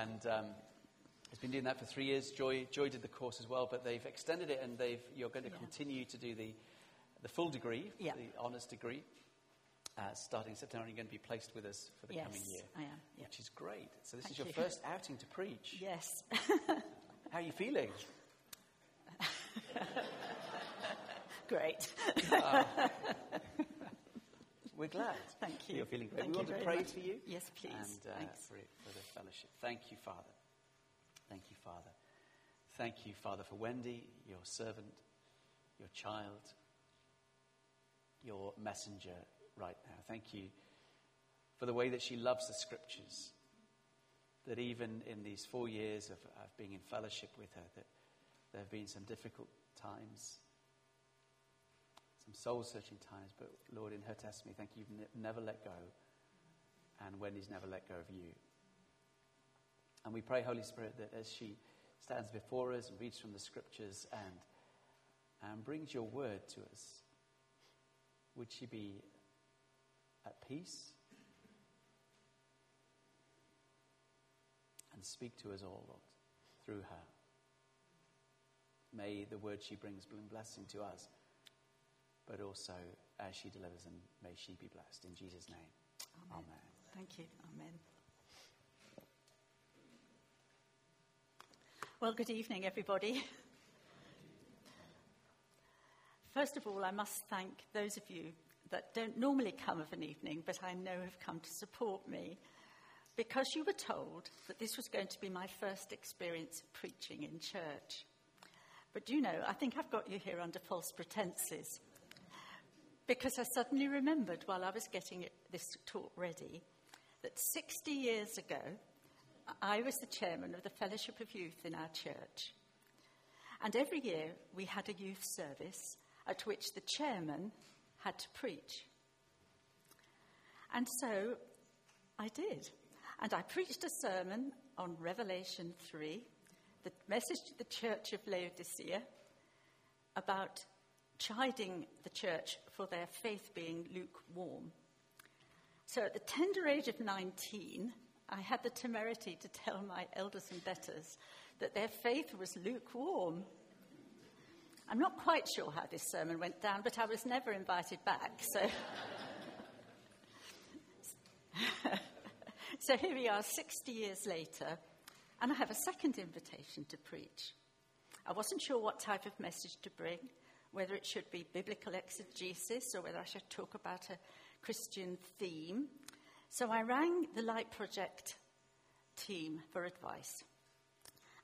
And um, it's been doing that for three years. Joy, Joy did the course as well, but they've extended it and they've, you're going to Yeah. continue to do the, the full degree, Yeah. the honours degree. Uh, starting September, you're going to be placed with us for the yes, coming year, I am. Yeah. which is great. So, this Thank is your you. first outing to preach. Yes. How are you feeling? Great. We're glad. Thank you. You're feeling great. Thank we want to pray much. for you. Yes, please. And uh, Thanks. for, for the fellowship. Thank you, Father. Thank you, Father. Thank you, Father, for Wendy, your servant, your child, your messenger right now. Thank you for the way that she loves the scriptures. That even in these four years of, of being in fellowship with her, that there have been some difficult times, some soul searching times, but Lord, in her testimony, thank you, you've ne- never let go, and Wendy's never let go of you. And we pray, Holy Spirit, that as she stands before us and reads from the scriptures and, and brings your word to us, would she be at peace and speak to us all, Lord, through her. May the word she brings bring blessing to us, but also as she delivers them, may she be blessed. In Jesus' name, Amen. amen. Thank you. Amen. Well, good evening, everybody. First of all, I must thank those of you that don't normally come of an evening, but I know have come to support me, because you were told that this was going to be my first experience of preaching in church. But do you know, I think I've got you here under false pretenses. Because I suddenly remembered while I was getting this talk ready that 60 years ago, I was the chairman of the Fellowship of Youth in our church. And every year we had a youth service at which the chairman had to preach. And so I did. And I preached a sermon on Revelation 3, the message to the church of Laodicea about chiding the church for their faith being lukewarm. So at the tender age of 19, I had the temerity to tell my elders and betters that their faith was lukewarm. I'm not quite sure how this sermon went down, but I was never invited back, so. so here we are, 60 years later, and I have a second invitation to preach. I wasn't sure what type of message to bring, whether it should be biblical exegesis or whether I should talk about a Christian theme. So I rang the Light Project team for advice.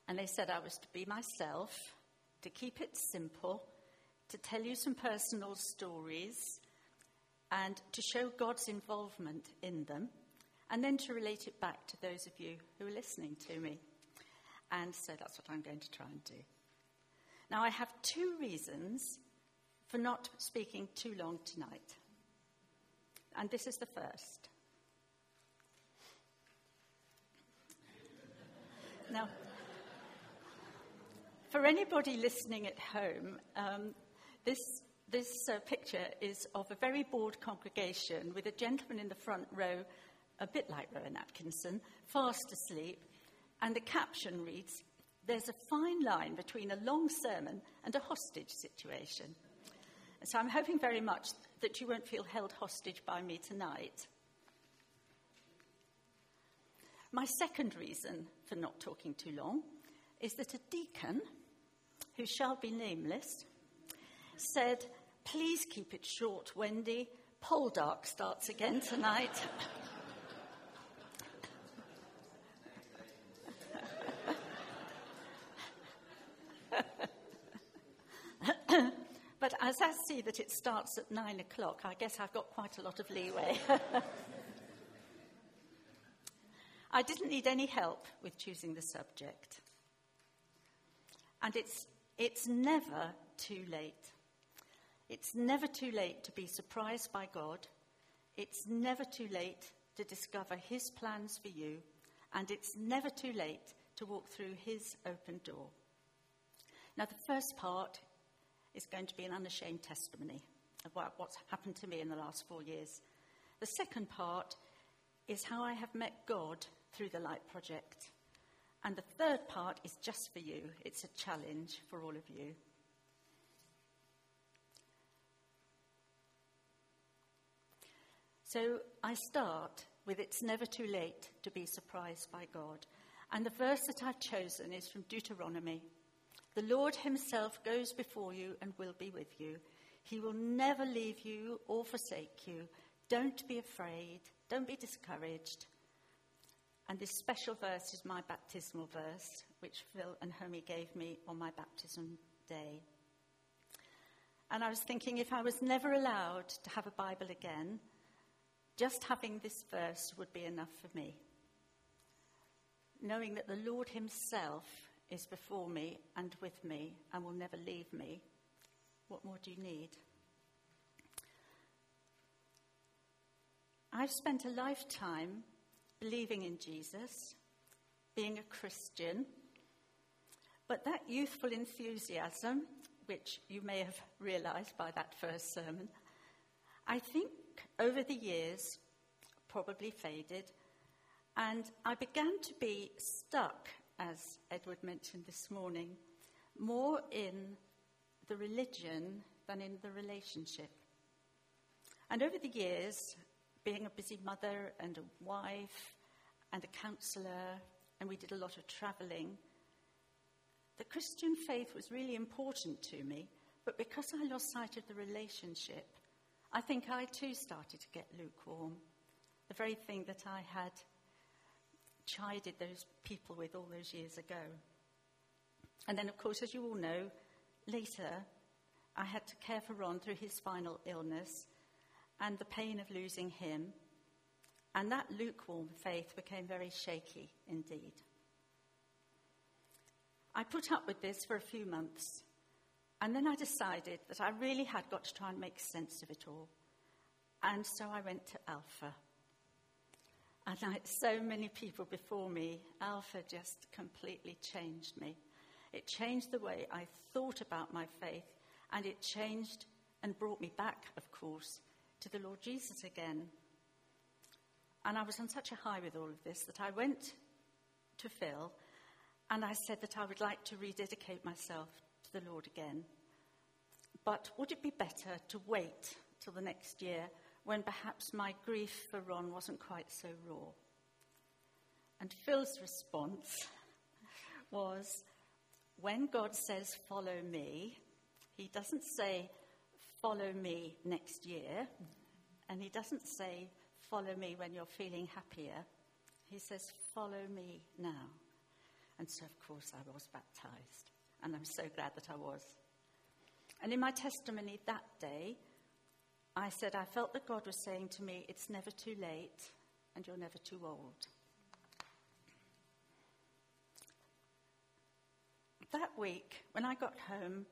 And they said I was to be myself, to keep it simple, to tell you some personal stories, and to show God's involvement in them, and then to relate it back to those of you who are listening to me. And so that's what I'm going to try and do. Now, I have two reasons for not speaking too long tonight. And this is the first. Now, for anybody listening at home, um, this, this uh, picture is of a very bored congregation with a gentleman in the front row, a bit like Rowan Atkinson, fast asleep, and the caption reads, There's a fine line between a long sermon and a hostage situation. So I'm hoping very much that you won't feel held hostage by me tonight. My second reason for not talking too long is that a deacon, who shall be nameless, said, Please keep it short, Wendy. Poldark starts again tonight. but as I see that it starts at nine o'clock, I guess I've got quite a lot of leeway. I didn't need any help with choosing the subject. And it's, it's never too late. It's never too late to be surprised by God. It's never too late to discover His plans for you. And it's never too late to walk through His open door. Now, the first part is going to be an unashamed testimony of what, what's happened to me in the last four years. The second part is how I have met God through the Light Project. And the third part is just for you. It's a challenge for all of you. So I start with It's Never Too Late to Be Surprised by God. And the verse that I've chosen is from Deuteronomy. The Lord Himself goes before you and will be with you. He will never leave you or forsake you. Don't be afraid. Don't be discouraged. And this special verse is my baptismal verse, which Phil and Homie gave me on my baptism day. And I was thinking if I was never allowed to have a Bible again, just having this verse would be enough for me. Knowing that the Lord Himself is before me and with me and will never leave me, what more do you need? I've spent a lifetime believing in Jesus, being a Christian, but that youthful enthusiasm, which you may have realized by that first sermon, I think over the years probably faded, and I began to be stuck, as Edward mentioned this morning, more in the religion than in the relationship. And over the years, being a busy mother and a wife and a counselor, and we did a lot of traveling, the Christian faith was really important to me, but because I lost sight of the relationship, I think I too started to get lukewarm. The very thing that I had chided those people with all those years ago. And then, of course, as you all know, later I had to care for Ron through his final illness and the pain of losing him. And that lukewarm faith became very shaky indeed. I put up with this for a few months and then I decided that I really had got to try and make sense of it all. And so I went to Alpha. And like so many people before me, Alpha just completely changed me. It changed the way I thought about my faith, and it changed and brought me back, of course, to the Lord Jesus again. And I was on such a high with all of this that I went to Phil and I said that I would like to rededicate myself to the Lord again. But would it be better to wait till the next year when perhaps my grief for Ron wasn't quite so raw? And Phil's response was when God says, Follow me, he doesn't say, Follow me next year. And he doesn't say, Follow me when you're feeling happier. He says, Follow me now. And so, of course, I was baptized and I'm so glad that I was. And in my testimony that day, I said, I felt that God was saying to me, It's never too late, and you're never too old. That week, when I got home,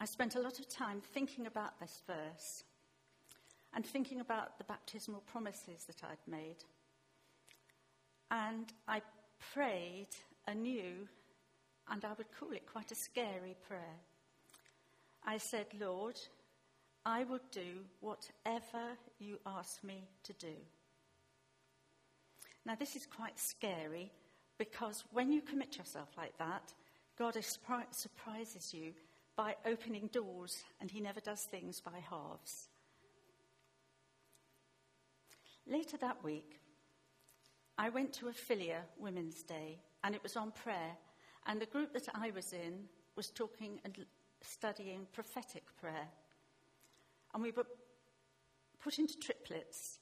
I spent a lot of time thinking about this verse and thinking about the baptismal promises that I'd made. And I prayed anew and I would call it quite a scary prayer. I said, Lord, I will do whatever you ask me to do. Now, this is quite scary because when you commit yourself like that, God surprises you by opening doors and he never does things by halves. Later that week, I went to Ophelia Women's Day and it was on prayer and the group that I was in was talking and studying prophetic prayer. And we were put into triplets.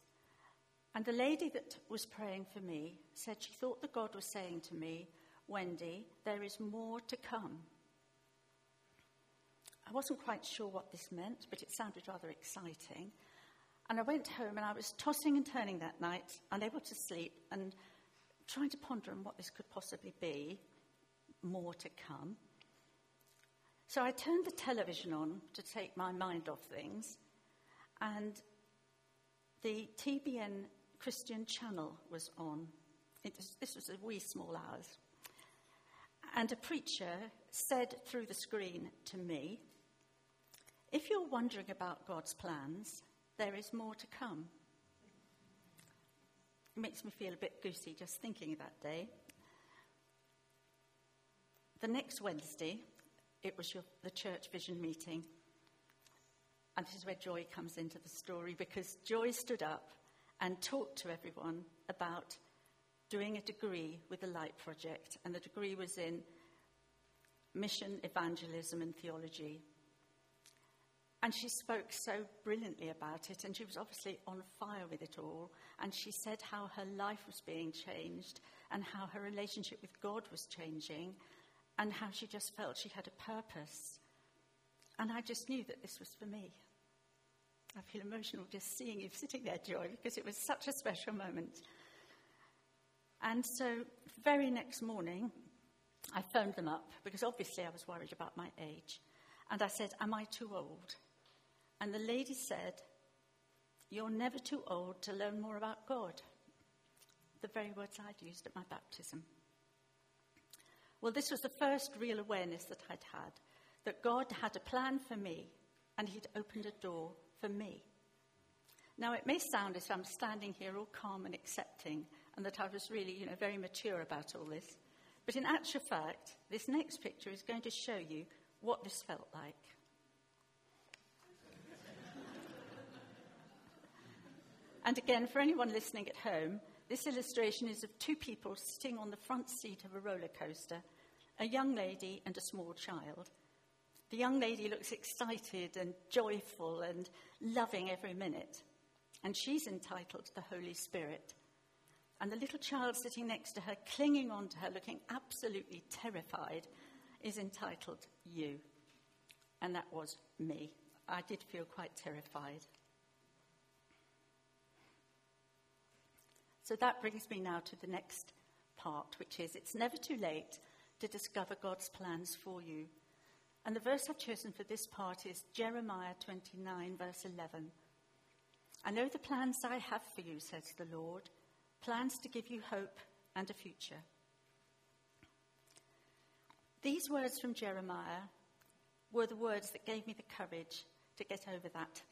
And the lady that was praying for me said she thought that God was saying to me, Wendy, there is more to come. I wasn't quite sure what this meant, but it sounded rather exciting. And I went home and I was tossing and turning that night, unable to sleep, and trying to ponder on what this could possibly be more to come. So I turned the television on to take my mind off things, and the TBN Christian channel was on. Was, this was a wee small hours. And a preacher said through the screen to me, If you're wondering about God's plans, there is more to come. It makes me feel a bit goosey just thinking that day. the next Wednesday, it was your, the church vision meeting. And this is where Joy comes into the story because Joy stood up and talked to everyone about doing a degree with the Light Project. And the degree was in mission, evangelism, and theology. And she spoke so brilliantly about it, and she was obviously on fire with it all. And she said how her life was being changed, and how her relationship with God was changing, and how she just felt she had a purpose. And I just knew that this was for me. I feel emotional just seeing you sitting there, Joy, because it was such a special moment. And so, very next morning, I phoned them up because obviously I was worried about my age. And I said, Am I too old? And the lady said, You're never too old to learn more about God. The very words I'd used at my baptism. Well, this was the first real awareness that I'd had that God had a plan for me and He'd opened a door for me. Now, it may sound as if I'm standing here all calm and accepting and that I was really, you know, very mature about all this. But in actual fact, this next picture is going to show you what this felt like. And again, for anyone listening at home, this illustration is of two people sitting on the front seat of a roller coaster a young lady and a small child. The young lady looks excited and joyful and loving every minute, and she's entitled to the Holy Spirit. And the little child sitting next to her, clinging on to her, looking absolutely terrified, is entitled You. And that was me. I did feel quite terrified. So that brings me now to the next part, which is it's never too late to discover God's plans for you. And the verse I've chosen for this part is Jeremiah 29, verse 11. I know the plans I have for you, says the Lord, plans to give you hope and a future. These words from Jeremiah were the words that gave me the courage to get over that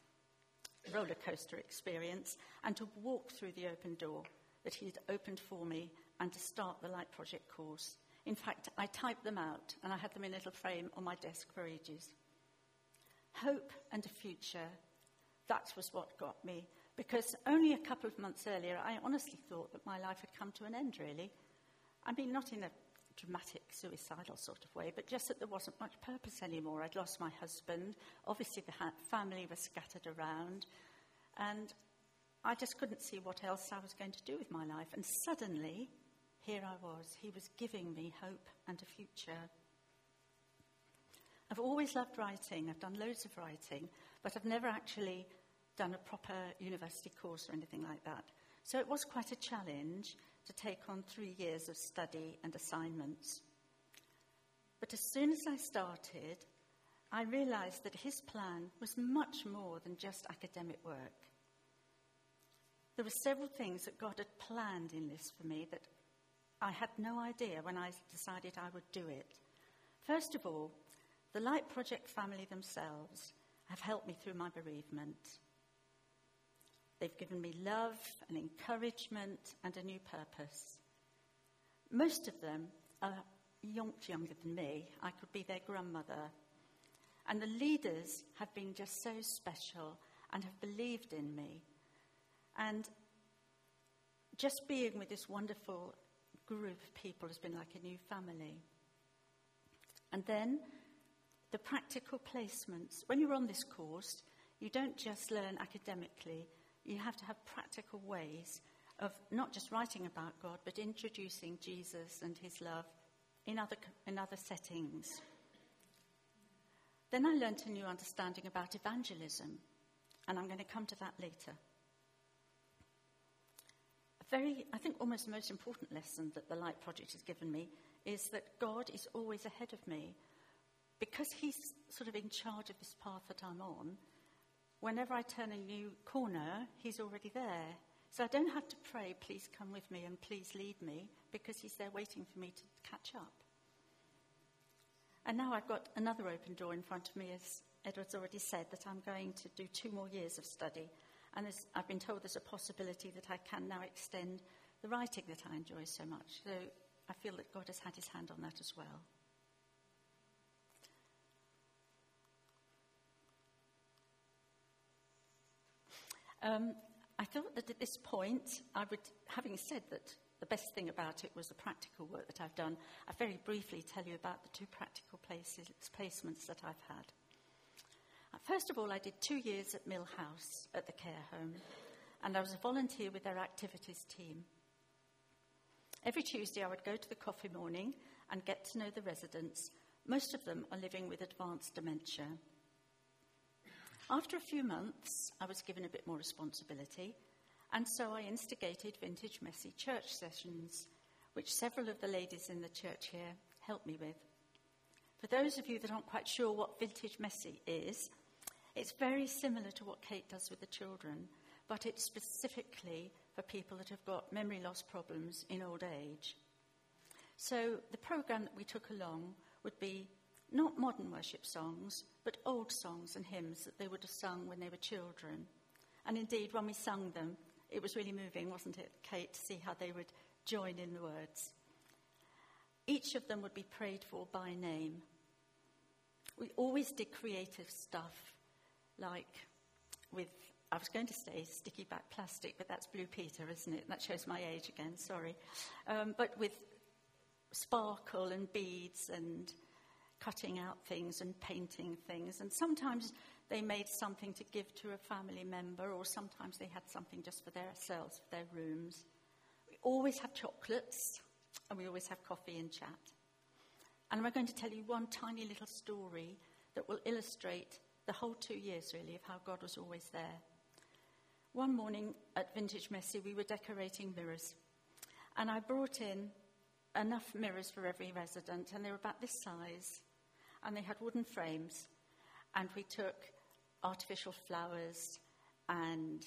roller coaster experience and to walk through the open door that he'd opened for me and to start the Light Project course. In fact, I typed them out and I had them in a little frame on my desk for ages. Hope and a future, that was what got me. Because only a couple of months earlier, I honestly thought that my life had come to an end, really. I mean, not in a dramatic, suicidal sort of way, but just that there wasn't much purpose anymore. I'd lost my husband. Obviously, the ha- family was scattered around. And I just couldn't see what else I was going to do with my life. And suddenly, here I was. He was giving me hope and a future. I've always loved writing. I've done loads of writing, but I've never actually done a proper university course or anything like that. So it was quite a challenge to take on three years of study and assignments. But as soon as I started, I realized that his plan was much more than just academic work. There were several things that God had planned in this for me that I had no idea when I decided I would do it. First of all, the Light Project family themselves have helped me through my bereavement. They've given me love and encouragement and a new purpose. Most of them are yonked younger than me. I could be their grandmother. And the leaders have been just so special and have believed in me. And just being with this wonderful group of people has been like a new family. And then the practical placements. When you're on this course, you don't just learn academically, you have to have practical ways of not just writing about God, but introducing Jesus and his love in other, in other settings. Then I learnt a new understanding about evangelism, and I'm going to come to that later very, I think, almost the most important lesson that the Light Project has given me is that God is always ahead of me. Because He's sort of in charge of this path that I'm on, whenever I turn a new corner, He's already there. So I don't have to pray, please come with me and please lead me, because He's there waiting for me to catch up. And now I've got another open door in front of me, as Edward's already said, that I'm going to do two more years of study. And I've been told there's a possibility that I can now extend the writing that I enjoy so much. So I feel that God has had his hand on that as well. Um, I thought that at this point, I would, having said that the best thing about it was the practical work that I've done, I very briefly tell you about the two practical places, placements that I've had. First of all, I did two years at Mill House at the care home, and I was a volunteer with their activities team. Every Tuesday, I would go to the coffee morning and get to know the residents. Most of them are living with advanced dementia. After a few months, I was given a bit more responsibility, and so I instigated Vintage Messy church sessions, which several of the ladies in the church here helped me with. For those of you that aren't quite sure what Vintage Messy is, it's very similar to what Kate does with the children, but it's specifically for people that have got memory loss problems in old age. So the program that we took along would be not modern worship songs, but old songs and hymns that they would have sung when they were children. And indeed, when we sung them, it was really moving, wasn't it, Kate, to see how they would join in the words. Each of them would be prayed for by name. We always did creative stuff, like with, I was going to say sticky back plastic, but that's Blue Peter, isn't it? That shows my age again, sorry. Um, but with sparkle and beads and cutting out things and painting things. And sometimes they made something to give to a family member, or sometimes they had something just for themselves, for their rooms. We always have chocolates, and we always have coffee and chat. And I'm going to tell you one tiny little story that will illustrate the whole two years, really, of how God was always there. One morning at Vintage Messy, we were decorating mirrors, and I brought in enough mirrors for every resident, and they were about this size and they had wooden frames. And we took artificial flowers and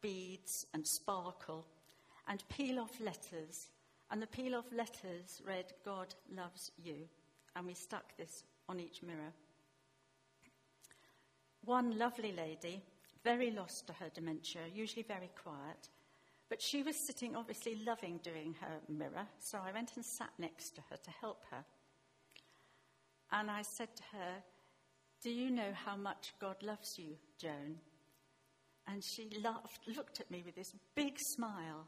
beads and sparkle and peel off letters. And the peel off letters read, God loves you. And we stuck this on each mirror. One lovely lady, very lost to her dementia, usually very quiet, but she was sitting, obviously loving doing her mirror, so I went and sat next to her to help her. And I said to her, Do you know how much God loves you, Joan? And she laughed, looked at me with this big smile,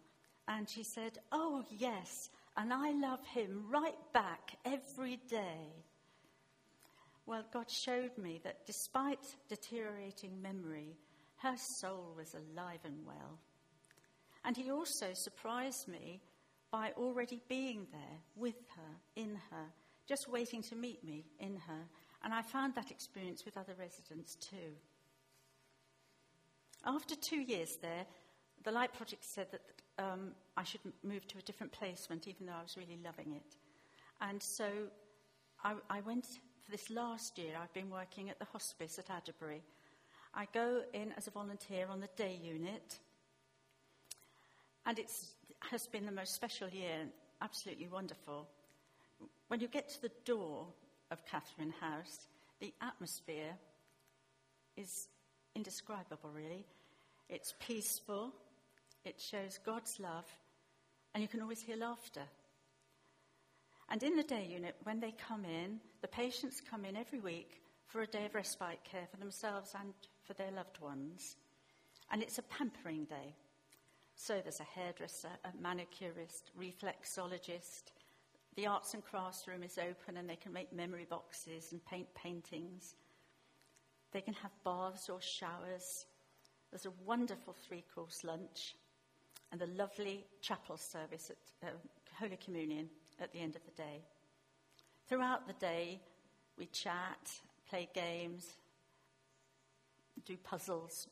and she said, Oh, yes, and I love him right back every day. Well, God showed me that despite deteriorating memory, her soul was alive and well. And He also surprised me by already being there with her, in her, just waiting to meet me in her. And I found that experience with other residents too. After two years there, the Light Project said that um, I should move to a different placement, even though I was really loving it. And so I, I went for this last year. I've been working at the hospice at Adderbury. I go in as a volunteer on the day unit, and it has been the most special year, absolutely wonderful. When you get to the door of Katharine House, the atmosphere is indescribable, really. It's peaceful, it shows God's love, and you can always hear laughter. And in the day unit, when they come in, the patients come in every week for a day of respite care for themselves and for their loved ones. And it's a pampering day. So there's a hairdresser, a manicurist, reflexologist, the arts and crafts room is open and they can make memory boxes and paint paintings. They can have baths or showers. There's a wonderful three course lunch and a lovely chapel service at uh, Holy Communion at the end of the day. Throughout the day, we chat, play games, do puzzles.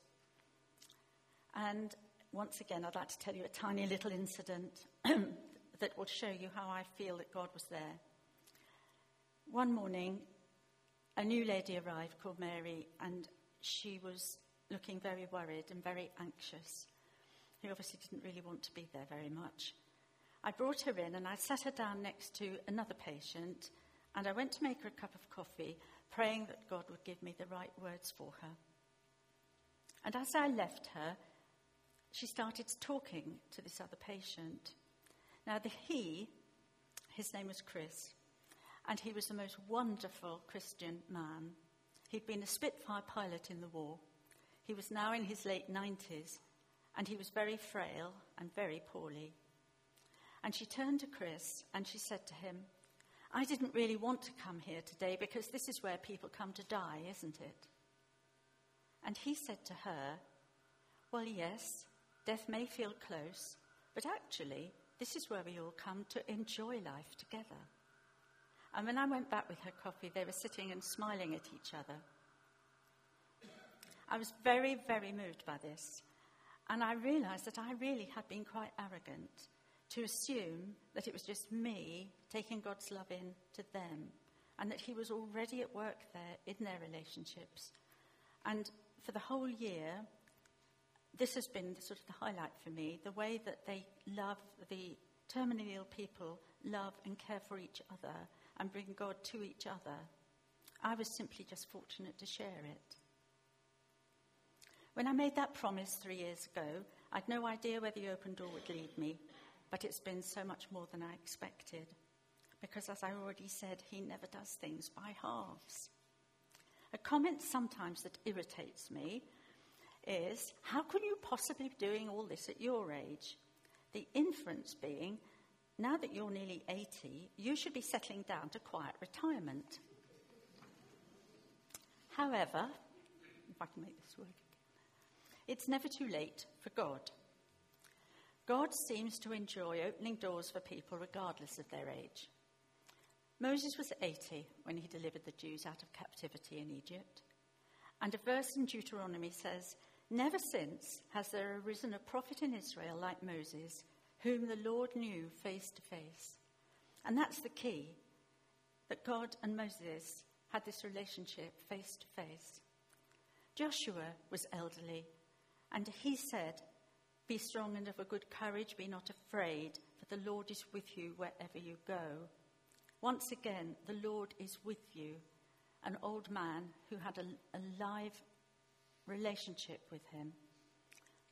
And once again, I'd like to tell you a tiny little incident that will show you how I feel that God was there. One morning, a new lady arrived called Mary, and she was looking very worried and very anxious. He obviously didn't really want to be there very much. I brought her in and I sat her down next to another patient, and I went to make her a cup of coffee, praying that God would give me the right words for her. And as I left her, she started talking to this other patient. Now, the he, his name was Chris, and he was the most wonderful Christian man. He'd been a Spitfire pilot in the war. He was now in his late 90s, and he was very frail and very poorly. And she turned to Chris and she said to him, I didn't really want to come here today because this is where people come to die, isn't it? And he said to her, Well, yes, death may feel close, but actually, this is where we all come to enjoy life together. And when I went back with her coffee, they were sitting and smiling at each other. I was very, very moved by this. And I realized that I really had been quite arrogant to assume that it was just me taking God's love in to them and that He was already at work there in their relationships. And for the whole year, this has been sort of the highlight for me the way that they love the terminally ill people, love and care for each other, and bring God to each other. I was simply just fortunate to share it. When I made that promise three years ago, I'd no idea where the open door would lead me, but it's been so much more than I expected. Because, as I already said, he never does things by halves. A comment sometimes that irritates me is how can you possibly be doing all this at your age? The inference being, now that you're nearly 80, you should be settling down to quiet retirement. However, if I can make this work, it's never too late for God. God seems to enjoy opening doors for people regardless of their age. Moses was 80 when he delivered the Jews out of captivity in Egypt. And a verse in Deuteronomy says, Never since has there arisen a prophet in Israel like Moses, whom the Lord knew face to face. And that's the key that God and Moses had this relationship face to face. Joshua was elderly, and he said, Be strong and of a good courage, be not afraid, for the Lord is with you wherever you go. Once again, the Lord is with you. An old man who had a, a live relationship with him.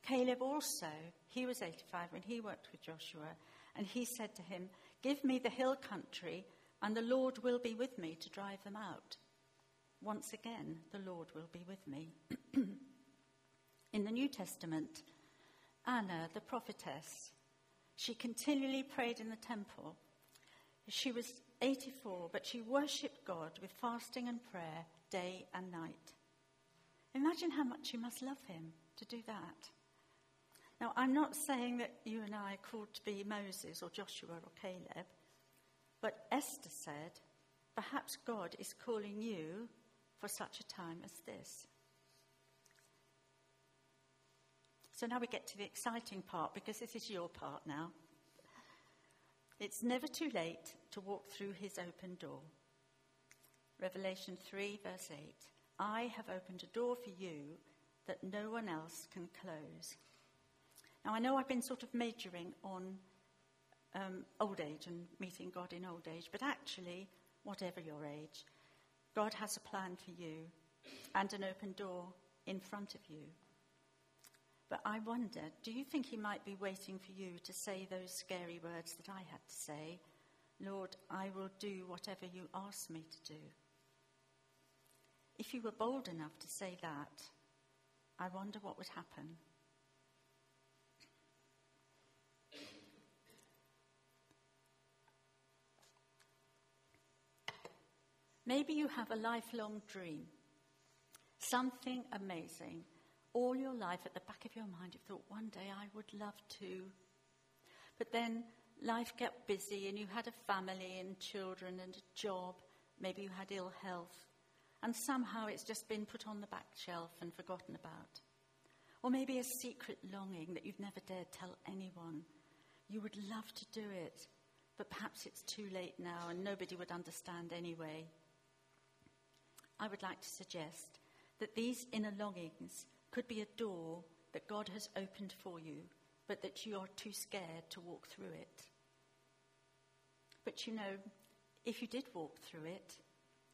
Caleb also, he was 85 when he worked with Joshua, and he said to him, Give me the hill country, and the Lord will be with me to drive them out. Once again, the Lord will be with me. In the New Testament, Anna, the prophetess, she continually prayed in the temple. She was 84, but she worshipped God with fasting and prayer day and night. Imagine how much you must love him to do that. Now, I'm not saying that you and I are called to be Moses or Joshua or Caleb, but Esther said, perhaps God is calling you for such a time as this. So now we get to the exciting part because this is your part now. It's never too late to walk through his open door. Revelation 3, verse 8. I have opened a door for you that no one else can close. Now, I know I've been sort of majoring on um, old age and meeting God in old age, but actually, whatever your age, God has a plan for you and an open door in front of you. But I wonder, do you think He might be waiting for you to say those scary words that I had to say? Lord, I will do whatever you ask me to do. If you were bold enough to say that, I wonder what would happen. Maybe you have a lifelong dream, something amazing. All your life at the back of your mind, you've thought, one day I would love to. But then life got busy and you had a family and children and a job. Maybe you had ill health and somehow it's just been put on the back shelf and forgotten about. Or maybe a secret longing that you've never dared tell anyone. You would love to do it, but perhaps it's too late now and nobody would understand anyway. I would like to suggest that these inner longings could be a door that God has opened for you, but that you are too scared to walk through it. But you know, if you did walk through it,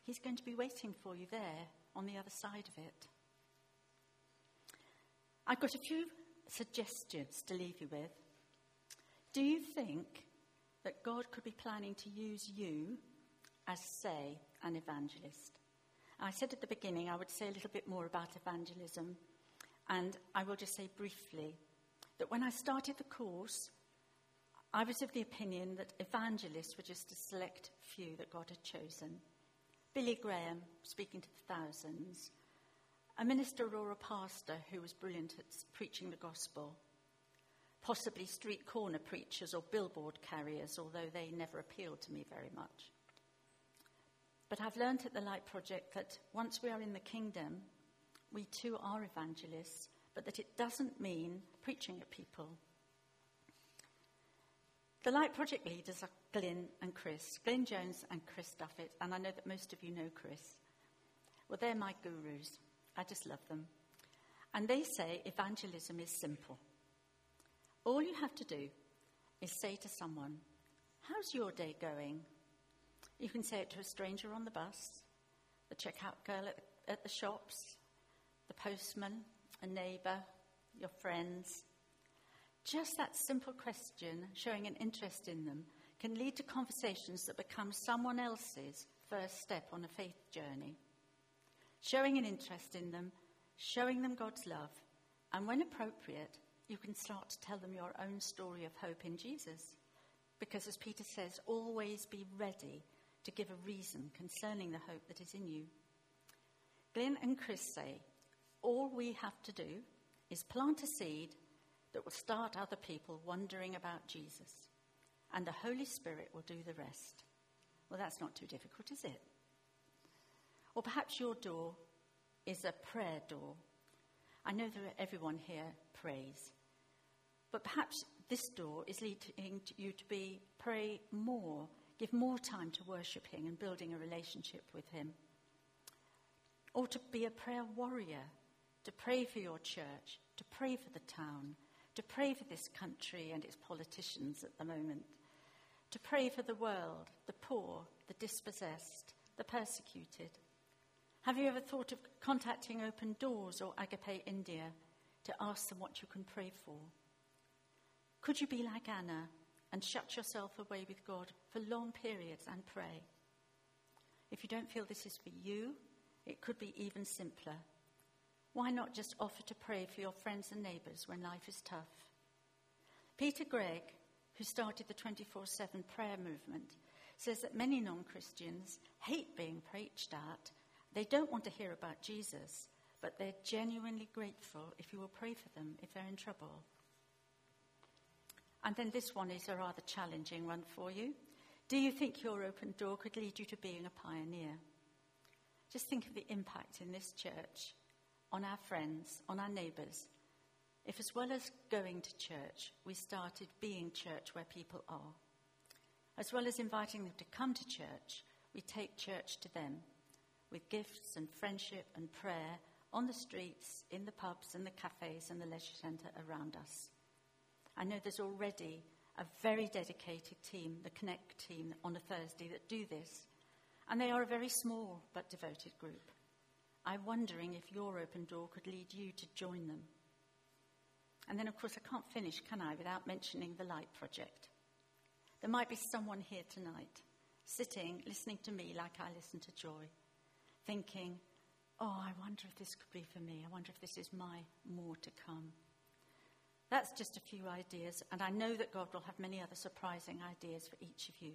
He's going to be waiting for you there on the other side of it. I've got a few suggestions to leave you with. Do you think that God could be planning to use you as, say, an evangelist? I said at the beginning I would say a little bit more about evangelism, And I will just say briefly that when I started the course, I was of the opinion that evangelists were just a select few that God had chosen. Billy Graham, speaking to the thousands, a minister or a pastor who was brilliant at preaching the gospel, possibly street corner preachers or billboard carriers, although they never appealed to me very much. But I've learned at the Light Project that once we are in the kingdom, we too are evangelists, but that it doesn't mean preaching at people. The Light Project leaders are Glyn and Chris, Glyn Jones and Chris Duffett, and I know that most of you know Chris. Well, they're my gurus. I just love them. And they say evangelism is simple. All you have to do is say to someone, How's your day going? You can say it to a stranger on the bus, the checkout girl at, at the shops, postman, a neighbour, your friends. Just that simple question, showing an interest in them, can lead to conversations that become someone else's first step on a faith journey. Showing an interest in them, showing them God's love, and when appropriate, you can start to tell them your own story of hope in Jesus. Because as Peter says, always be ready to give a reason concerning the hope that is in you. Glyn and Chris say, all we have to do is plant a seed that will start other people wondering about Jesus, and the Holy Spirit will do the rest. Well, that's not too difficult, is it? Or perhaps your door is a prayer door. I know that everyone here prays, but perhaps this door is leading you to be pray more Give more time to worshipping and building a relationship with Him. Or to be a prayer warrior, to pray for your church, to pray for the town, to pray for this country and its politicians at the moment, to pray for the world, the poor, the dispossessed, the persecuted. Have you ever thought of contacting Open Doors or Agape India to ask them what you can pray for? Could you be like Anna and shut yourself away with God for long periods and pray. If you don't feel this is for you, it could be even simpler. Why not just offer to pray for your friends and neighbours when life is tough? Peter Greig, who started the 24 7 prayer movement, says that many non Christians hate being preached at. They don't want to hear about Jesus, but they're genuinely grateful if you will pray for them if they're in trouble. And then this one is a rather challenging one for you. Do you think your open door could lead you to being a pioneer? Just think of the impact in this church on our friends, on our neighbours. If, as well as going to church, we started being church where people are, as well as inviting them to come to church, we take church to them with gifts and friendship and prayer on the streets, in the pubs and the cafes and the leisure centre around us. I know there's already a very dedicated team, the Connect team, on a Thursday that do this. And they are a very small but devoted group. I'm wondering if your open door could lead you to join them. And then, of course, I can't finish, can I, without mentioning the Light Project. There might be someone here tonight, sitting, listening to me like I listen to Joy, thinking, oh, I wonder if this could be for me. I wonder if this is my more to come. That's just a few ideas, and I know that God will have many other surprising ideas for each of you.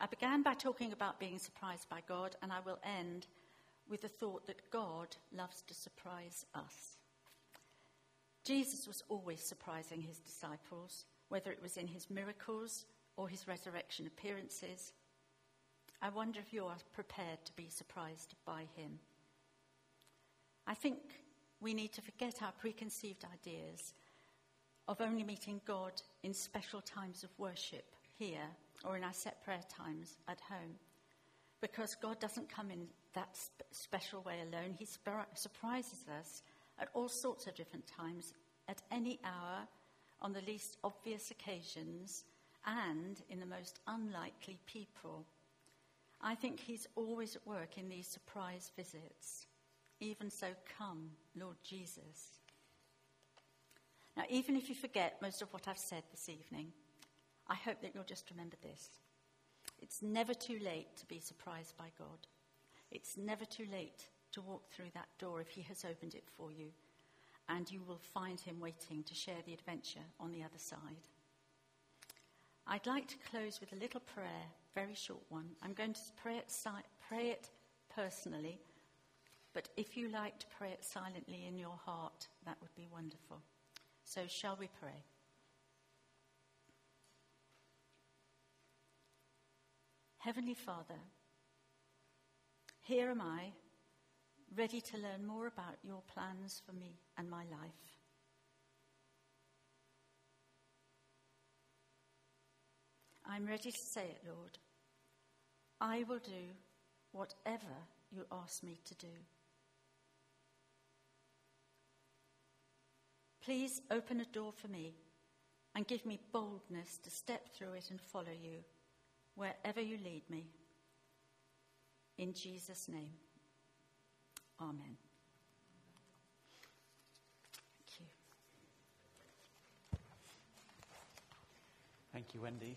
I began by talking about being surprised by God, and I will end with the thought that God loves to surprise us. Jesus was always surprising his disciples, whether it was in his miracles or his resurrection appearances. I wonder if you are prepared to be surprised by him. I think we need to forget our preconceived ideas of only meeting God in special times of worship here or in our set prayer times at home. Because God doesn't come in that sp- special way alone. He sp- surprises us at all sorts of different times, at any hour, on the least obvious occasions, and in the most unlikely people. I think He's always at work in these surprise visits. Even so, come, Lord Jesus. Now, even if you forget most of what I've said this evening, I hope that you'll just remember this. It's never too late to be surprised by God. It's never too late to walk through that door if He has opened it for you. and you will find him waiting to share the adventure on the other side. I'd like to close with a little prayer, very short one. I'm going to pray it, pray it personally, but if you like to pray it silently in your heart, that would be wonderful. So, shall we pray? Heavenly Father, here am I, ready to learn more about your plans for me and my life. I'm ready to say it, Lord. I will do whatever you ask me to do. Please open a door for me and give me boldness to step through it and follow you wherever you lead me. In Jesus' name, Amen. Thank you. Thank you, Wendy.